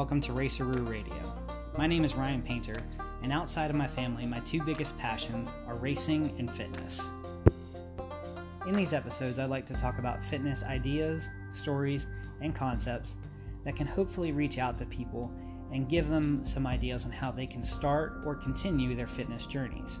welcome to Raceroo Radio. My name is Ryan Painter, and outside of my family, my two biggest passions are racing and fitness. In these episodes, I'd like to talk about fitness ideas, stories, and concepts that can hopefully reach out to people and give them some ideas on how they can start or continue their fitness journeys.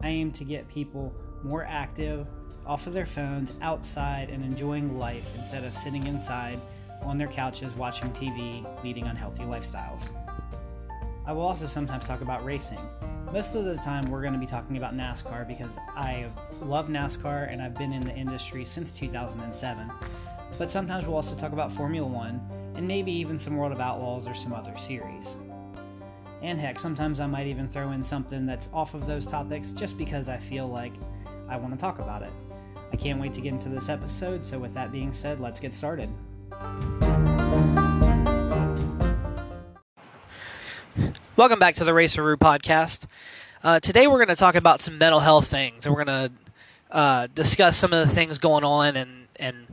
I aim to get people more active, off of their phones, outside, and enjoying life instead of sitting inside on their couches watching TV, leading unhealthy lifestyles. I will also sometimes talk about racing. Most of the time, we're going to be talking about NASCAR because I love NASCAR and I've been in the industry since 2007. But sometimes we'll also talk about Formula One and maybe even some World of Outlaws or some other series. And heck, sometimes I might even throw in something that's off of those topics just because I feel like I want to talk about it. I can't wait to get into this episode, so with that being said, let's get started. Welcome back to the Raceroo podcast. Uh, today we're going to talk about some mental health things, and we're going to uh, discuss some of the things going on and and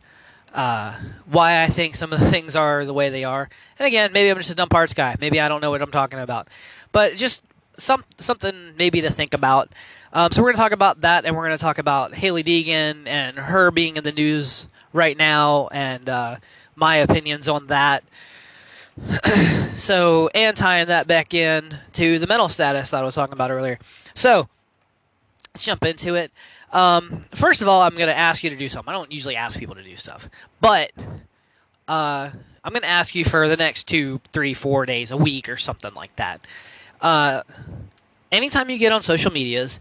uh, why I think some of the things are the way they are. And again, maybe I'm just a dumb parts guy. Maybe I don't know what I'm talking about, but just some something maybe to think about. Um, so we're going to talk about that, and we're going to talk about Hailie Deegan and her being in the news right now, and uh, my opinions on that. so, and tying that back in to the mental status that I was talking about earlier. So, let's jump into it. Um, first of all, I'm going to ask you to do something. I don't usually ask people to do stuff, but uh, I'm going to ask you for the next two, three, four days, a week, or something like that. Uh, anytime you get on social medias,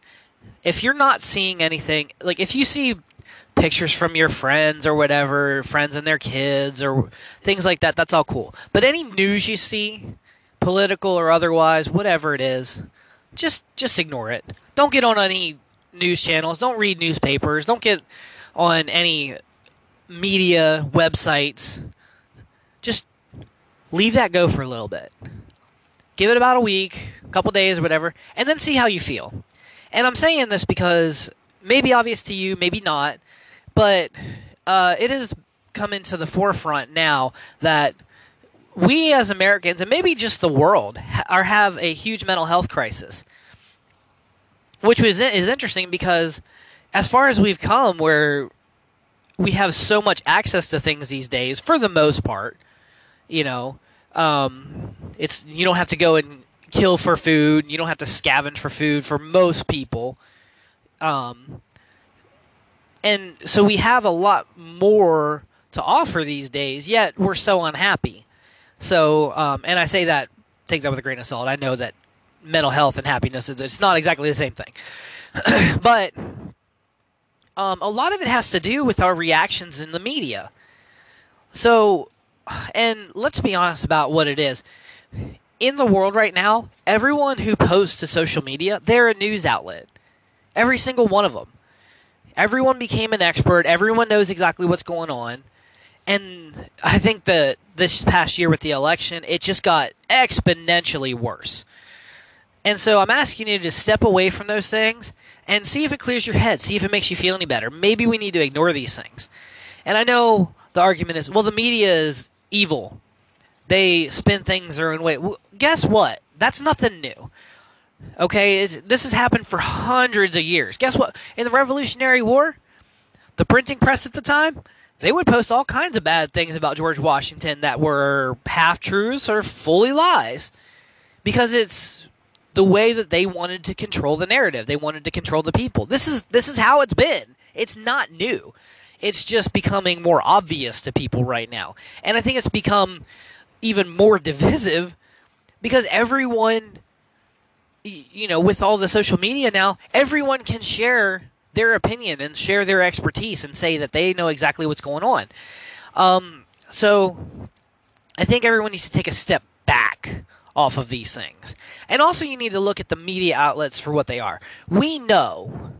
if you're not seeing anything, like if you see pictures from your friends or whatever, friends and their kids or things like that, that's all cool. But any news you see, political or otherwise, whatever it is, just just ignore it. Don't get on any news channels, don't read newspapers, don't get on any media websites. Just leave that go for a little bit. Give it about a week, a couple days, or whatever, and then see how you feel. And I'm saying this because maybe obvious to you, maybe not, but uh, it has come into the forefront now that we as Americans, and maybe just the world, are have a huge mental health crisis, which was is interesting because as far as we've come, where we have so much access to things these days, for the most part, you know, um, it's you don't have to go and kill for food, you don't have to scavenge for food for most people. Um, and so we have a lot more to offer these days, yet we're so unhappy. So, um, and I say that, take that with a grain of salt. I know that mental health and happiness, it's not exactly the same thing. but um, a lot of it has to do with our reactions in the media. So, and let's be honest about what it is. In the world right now, everyone who posts to social media, they're a news outlet. Every single one of them everyone became an expert. Everyone knows exactly what's going on. And I think that this past year with the election, it just got exponentially worse. And so I'm asking you to step away from those things and see if it clears your head, see if it makes you feel any better. Maybe we need to ignore these things. And I know the argument is, well, the media is evil. They spin things their own way. Well, guess what? That's nothing new. Okay, this has happened for hundreds of years. Guess what? In the Revolutionary War, the printing press at the time, they would post all kinds of bad things about George Washington that were half truths or fully lies because it's the way that they wanted to control the narrative. They wanted to control the people. This is this is how it's been. It's not new. It's just becoming more obvious to people right now. And I think it's become even more divisive because everyone you know, with all the social media now, everyone can share their opinion and share their expertise and say that they know exactly what's going on. Um, so I think everyone needs to take a step back off of these things. And also, you need to look at the media outlets for what they are. We know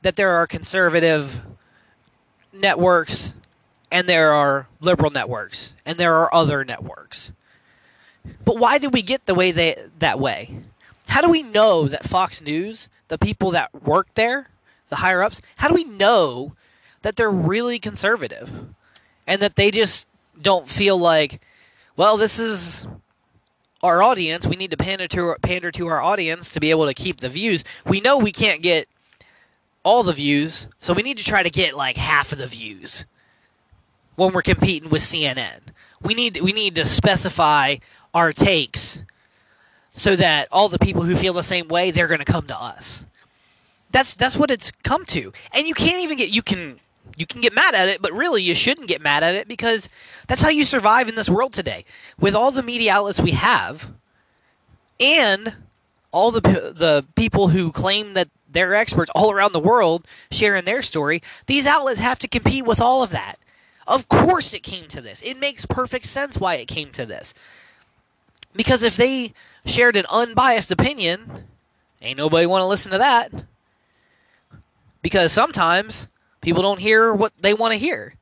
that there are conservative networks and there are liberal networks and there are other networks. But why did we get the way they that way? How do we know that Fox News, the people that work there, the higher ups, how do we know that they're really conservative and that they just don't feel like, well, this is our audience. We need to pander to pander to our audience to be able to keep the views. We know we can't get all the views, so we need to try to get like half of the views when we're competing with CNN. We need we need to specify our takes so that all the people who feel the same way they're going to come to us. That's that's what it's come to. And you can't even get you can you can get mad at it, but really you shouldn't get mad at it because that's how you survive in this world today. With all the media outlets we have and all the the people who claim that they're experts all around the world sharing their story, these outlets have to compete with all of that. Of course it came to this. It makes perfect sense why it came to this. Because if they shared an unbiased opinion, ain't nobody want to listen to that. Because sometimes people don't hear what they want to hear.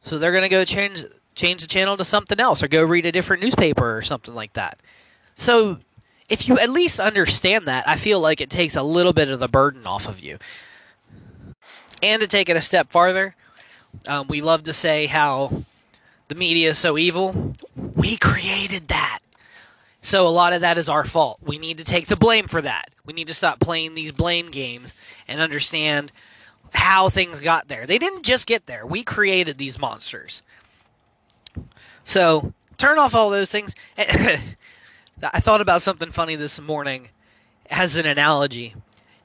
So they're going to go change change the channel to something else or go read a different newspaper or something like that. So if you at least understand that, I feel like it takes a little bit of the burden off of you. And to take it a step farther, um, we love to say how the media is so evil. We created that. So a lot of that is our fault. We need to take the blame for that. We need to stop playing these blame games and understand how things got there. They didn't just get there. We created these monsters. So turn off all those things. I thought about something funny this morning as an analogy.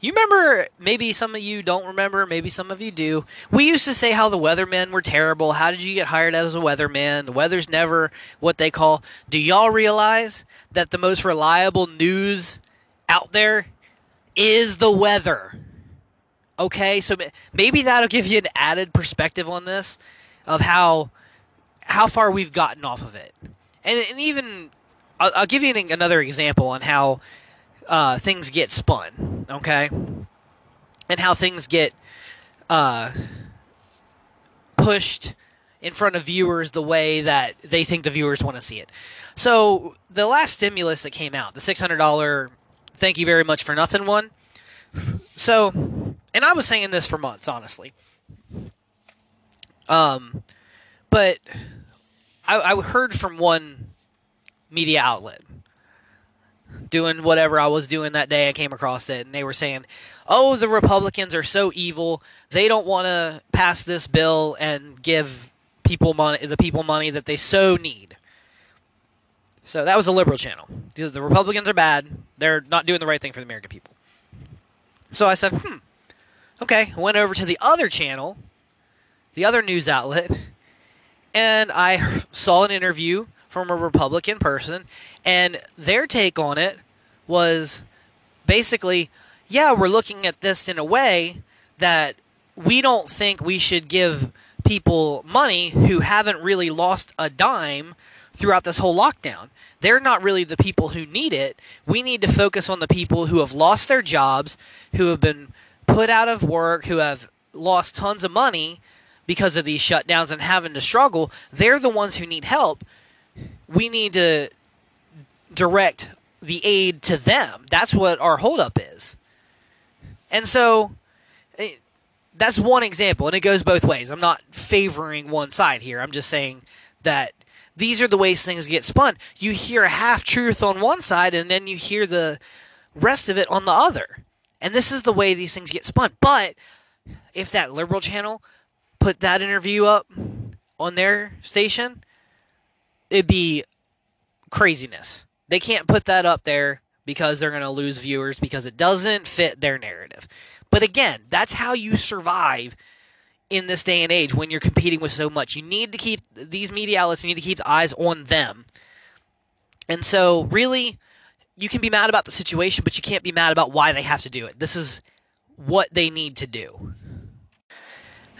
You remember, maybe some of you don't remember, maybe some of you do. We used to say how the weathermen were terrible. How did you get hired as a weatherman? The weather's never what they call. Do y'all realize that the most reliable news out there is the weather? Okay, so maybe that'll give you an added perspective on this of how how far we've gotten off of it, and, and even I'll, I'll, give you another example on how uh, things get spun, okay, and how things get uh, pushed in front of viewers the way that they think the viewers want to see it. So the last stimulus that came out, the six hundred dollar thank you very much for nothing one. So, and I was saying this for months, honestly. Um, but I, I heard from one media outlet doing whatever I was doing that day. I came across it, and they were saying, "Oh, the Republicans are so evil. They don't want to pass this bill and give people money, the people money that they so need." So that was a liberal channel the Republicans are bad. They're not doing the right thing for the American people. So I said, "Hmm, okay." Went over to the other channel, the other news outlet, and I saw an interview from a Republican person, and their take on it was basically, yeah, we're looking at this in a way that we don't think we should give people money who haven't really lost a dime throughout this whole lockdown. They're not really the people who need it. We need to focus on the people who have lost their jobs, who have been put out of work, who have lost tons of money because of these shutdowns and having to struggle. They're the ones who need help we need to direct the aid to them. That's what our holdup is. And so eh, that's one example, and it goes both ways. I'm not favoring one side here. I'm just saying that these are the ways things get spun. You hear a half truth on one side, and then you hear the rest of it on the other. And this is the way these things get spun. But if that liberal channel put that interview up on their station, it'd be craziness. They can't put that up there because they're going to lose viewers because it doesn't fit their narrative. But again, that's how you survive in this day and age when you're competing with so much. You need to keep these media outlets, need to keep eyes on them. And so, really, you can be mad about the situation, but you can't be mad about why they have to do it. This is what they need to do.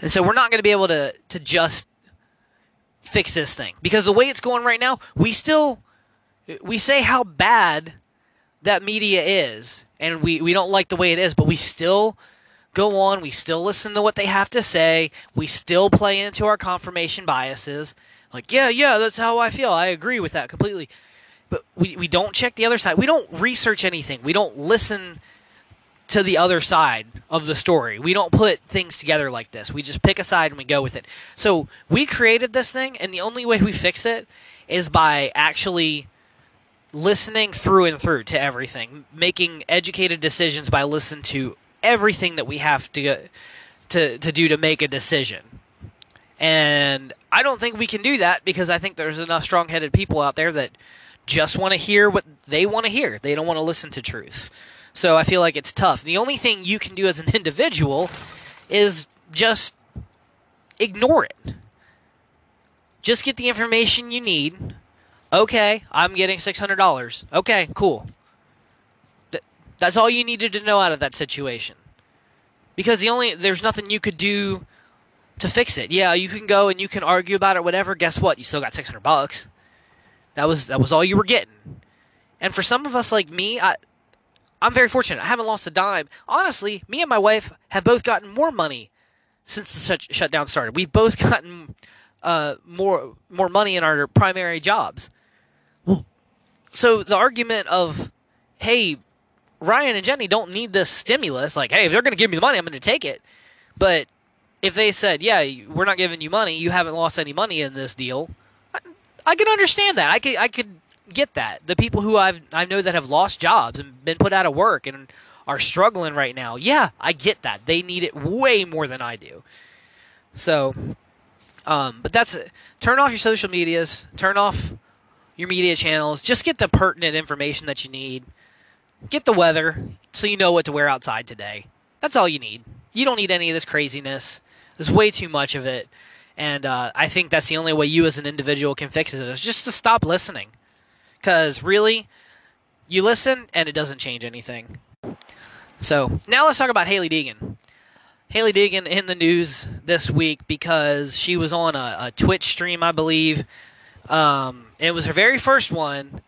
And so, we're not going to be able to, to just fix this thing because the way it's going right now, we still we say how bad that media is and we, we don't like the way it is, but we still go on, we still listen to what they have to say, we still play into our confirmation biases. Like, yeah, yeah, that's how I feel. I agree with that completely. But we, we don't check the other side. We don't research anything. We don't listen to the other side of the story. We don't put things together like this. We just pick a side and we go with it. So we created this thing, and the only way we fix it is by actually listening through and through to everything, making educated decisions by listening to everything that we have to to to do to make a decision. And I don't think we can do that because I think there's enough strong-headed people out there that just want to hear what they want to hear. They don't want to listen to truth. So I feel like it's tough. The only thing you can do as an individual is just ignore it. Just get the information you need. Okay, I'm getting $600. Okay, cool. Th- that's all you needed to know out of that situation. Because the only there's nothing you could do to fix it. Yeah, you can go and you can argue about it whatever. Guess what? You still got 600 bucks. That was that was all you were getting. And for some of us like me, I I'm very fortunate. I haven't lost a dime. Honestly, me and my wife have both gotten more money since the shut- shutdown started. We've both gotten uh, more more money in our primary jobs. So the argument of, hey, Ryan and Jenny don't need this stimulus. Like, hey, if they're going to give me the money, I'm going to take it. But if they said, yeah, we're not giving you money, you haven't lost any money in this deal, I, I can understand that. I could I could get that. The people who I've I know that have lost jobs and been put out of work and are struggling right now. Yeah, I get that. They need it way more than I do. So, um, but that's it. turn off your social medias, turn off your media channels, just get the pertinent information that you need. Get the weather so you know what to wear outside today. That's all you need. You don't need any of this craziness. There's way too much of it. And uh, I think that's the only way you as an individual can fix it is just to stop listening. Because really, you listen and it doesn't change anything. So now let's talk about Hailie Deegan. Hailie Deegan in the news this week because she was on a, a Twitch stream, I believe. Um, it was her very first one,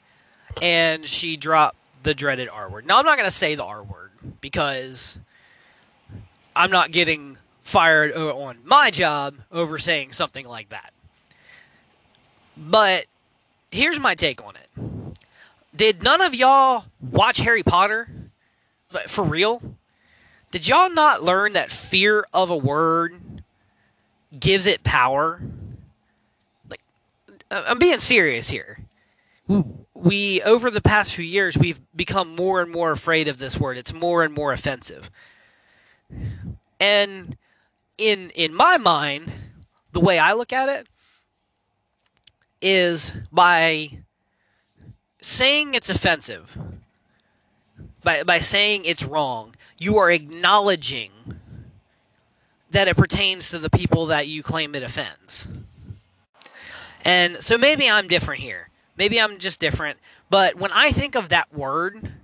and she dropped the dreaded R word. Now, I'm not going to say the R word because I'm not getting fired on my job over saying something like that. But here's my take on it. Did none of y'all watch Harry Potter? For real? Did y'all not learn that fear of a word gives it power? Like, I'm being serious here. We, over the past few years, we've become more and more afraid of this word. It's more and more offensive. And in in my mind, the way I look at it is by saying it's offensive, by by saying it's wrong, you are acknowledging that it pertains to the people that you claim it offends. And so maybe I'm different here. Maybe I'm just different. But when I think of that word,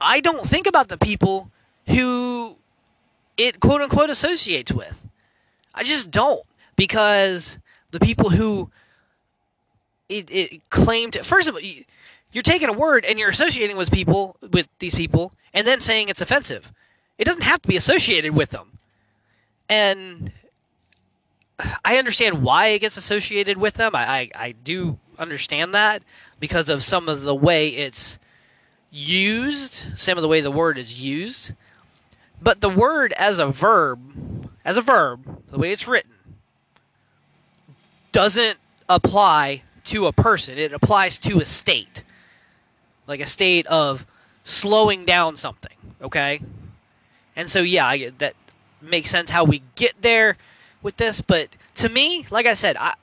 I don't think about the people who it quote unquote associates with. I just don't because the people who it, it claimed first of all you're taking a word and you're associating with people with these people and then saying it's offensive. It doesn't have to be associated with them. And I understand why it gets associated with them. I, I, I do understand that because of some of the way it's used, some of the way the word is used. But the word as a verb, as a verb, the way it's written, doesn't apply to a person. It applies to a state. Like a state of slowing down something, okay? And so yeah, I, that makes sense how we get there with this, but to me, like I said, I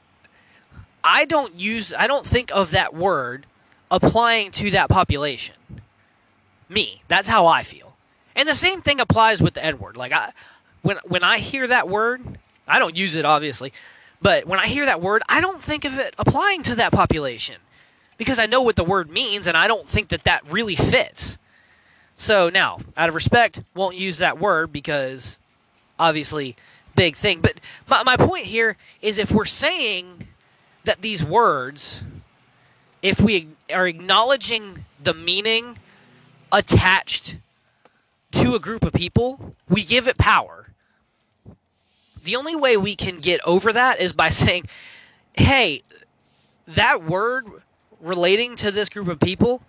I don't use I don't think of that word applying to that population. Me, that's how I feel. And the same thing applies with the N word. Like I when when I hear that word, I don't use it obviously, but when I hear that word, I don't think of it applying to that population because I know what the word means and I don't think that that really fits. So now, out of respect, won't use that word because obviously big thing. But my, my point here is if we're saying that these words, if we are acknowledging the meaning attached to a group of people, we give it power. The only way we can get over that is by saying, hey, that word relating to this group of people,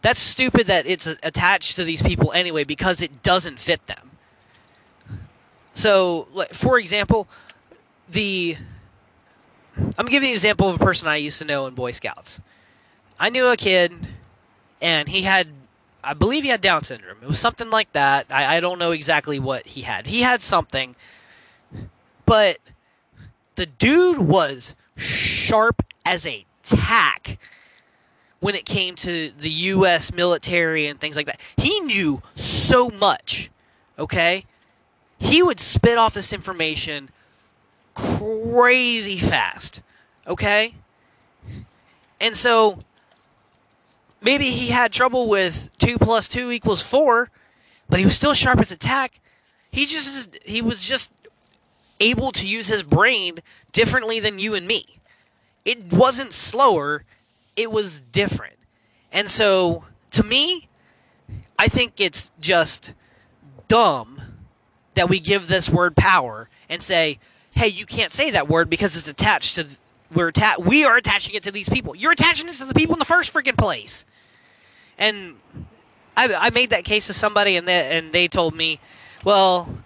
that's stupid that it's attached to these people anyway because it doesn't fit them. So, for example, the I'm giving an example of a person I used to know in Boy Scouts. I knew a kid, and he had, I believe he had Down syndrome. It was something like that. I, I don't know exactly what he had. He had something, but the dude was sharp as a tack when it came to the U.S. military and things like that. He knew so much, okay? He would spit off this information crazy fast, okay? And so maybe he had trouble with 2 plus 2 equals 4, but he was still sharp as a tack. He just he was just able to use his brain differently than you and me. It wasn't slower, it was different. And so, to me, I think it's just dumb that we give this word power and say, "Hey, you can't say that word because it's attached to we're atta- we are attaching it to these people. You're attaching it to the people in the first freaking place." And I, I made that case to somebody, and they and they told me, "Well,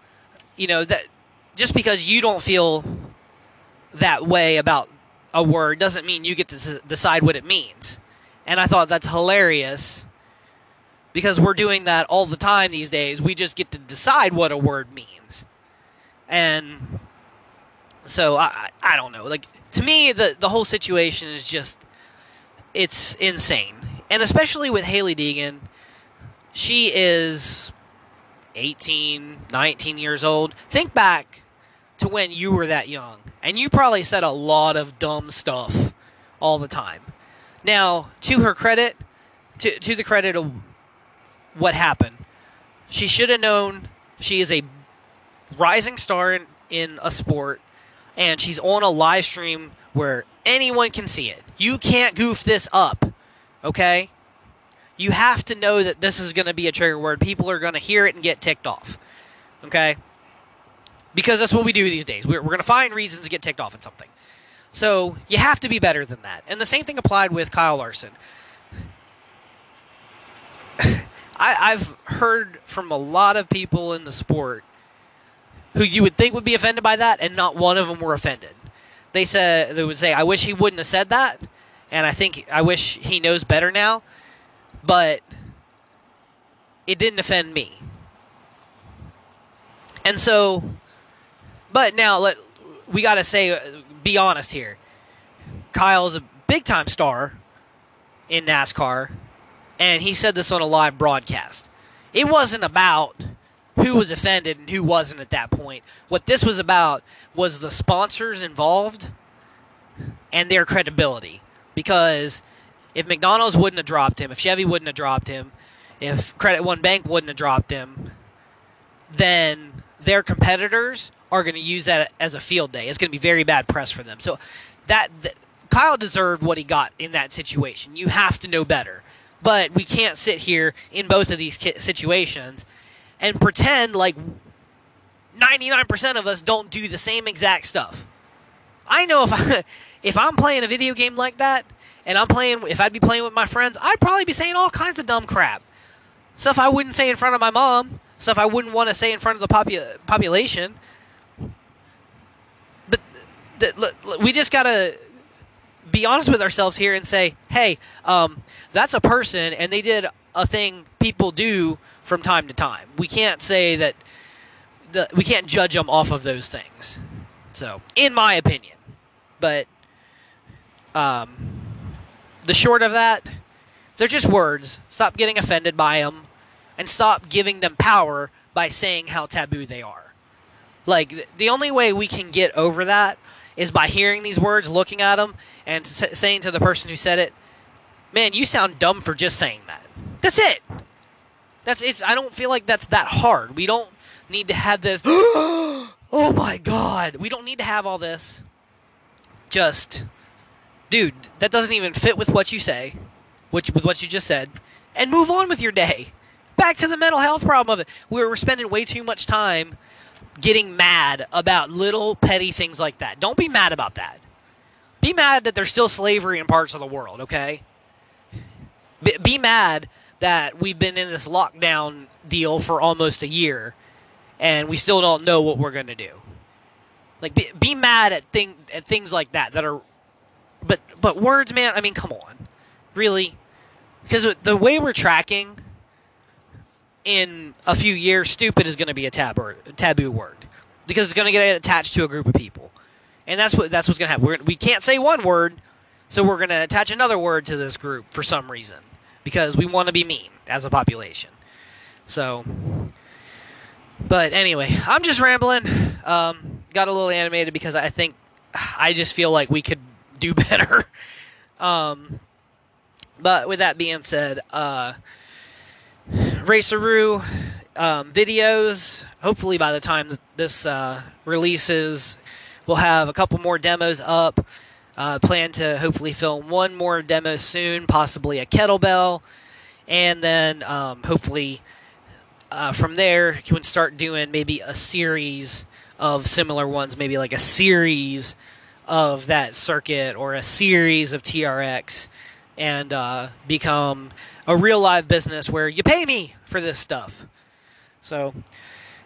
you know that just because you don't feel that way about a word doesn't mean you get to decide what it means. And I thought that's hilarious because we're doing that all the time these days. We just get to decide what a word means. And so I I don't know. Like to me the the whole situation is just it's insane. And especially with Hailie Deegan, she is 18, 19 years old. Think back to when you were that young. And you probably said a lot of dumb stuff all the time. Now, to her credit, to, to the credit of what happened, she should have known she is a rising star in, in a sport and she's on a live stream where anyone can see it. You can't goof this up, okay? You have to know that this is going to be a trigger word. People are going to hear it and get ticked off, okay? Because that's what we do these days. We're, we're going to find reasons to get ticked off at something. So you have to be better than that. And the same thing applied with Kyle Larson. I, I've heard from a lot of people in the sport who you would think would be offended by that, and not one of them were offended. They said they would say, "I wish he wouldn't have said that," and I think I wish he knows better now. But it didn't offend me, and so but now let we got to say, uh, be honest here. Kyle's a big time star in NASCAR, and he said this on a live broadcast. It wasn't about who was offended and who wasn't at that point. What this was about was the sponsors involved and their credibility. Because if McDonald's wouldn't have dropped him, if Chevy wouldn't have dropped him, if Credit One Bank wouldn't have dropped him, then their competitors are going to use that as a field day. It's going to be very bad press for them. So that, Kyle deserved what he got in that situation. You have to know better. But we can't sit here in both of these situations and pretend like 99% of us don't do the same exact stuff. I know if I if I'm playing a video game like that and I'm playing if I'd be playing with my friends, I'd probably be saying all kinds of dumb crap. Stuff I wouldn't say in front of my mom, stuff I wouldn't want to say in front of the popu- population we just gotta be honest with ourselves here and say, hey, um, that's a person, and they did a thing people do from time to time. We can't say that the, we can't judge them off of those things. So, in my opinion, but um, the short of that, they're just words. Stop getting offended by them, and stop giving them power by saying how taboo they are. Like the only way we can get over that is by hearing these words, looking at them, and saying to the person who said it, "Man, you sound dumb for just saying that." That's it. That's it's. I don't feel like that's that hard. We don't need to have this. oh my god, we don't need to have all this. Just, dude, that doesn't even fit with what you say, which with what you just said, and move on with your day. Back to the mental health problem of it. We're, we're spending way too much time getting mad about little petty things like that. Don't be mad about that. Be mad that there's still slavery in parts of the world, okay? Be, be mad that we've been in this lockdown deal for almost a year and we still don't know what we're going to do. Like be, be mad at thing at things like that that are but but words man, I mean come on. really, because the way we're tracking in a few years, stupid is going to be a tab or, taboo word because it's going to get attached to a group of people, and that's what that's what's going to happen. We're, we can't say one word, so we're going to attach another word to this group for some reason because we want to be mean as a population. So, but anyway, I'm just rambling. Um, got a little animated because I think I just feel like we could do better. Um, but with that being said, uh, Raceroo um, videos. Hopefully, by the time that this uh, releases, we'll have a couple more demos up. Uh, plan to hopefully film one more demo soon, possibly a kettlebell, and then um, hopefully uh, from there you can start doing maybe a series of similar ones, maybe like a series of that circuit or a series of TRX, and uh, become a real live business where you pay me for this stuff. So,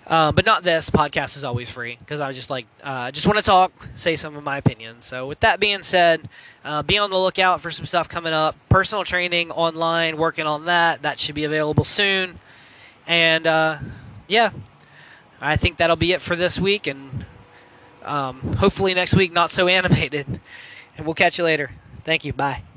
uh, but not this podcast is always free because I just like uh, just want to talk, say some of my opinions. So, with that being said, uh, be on the lookout for some stuff coming up. Personal training online, working on that. That should be available soon. And uh, yeah, I think that'll be it for this week. And um, hopefully next week, not so animated. And we'll catch you later. Thank you. Bye.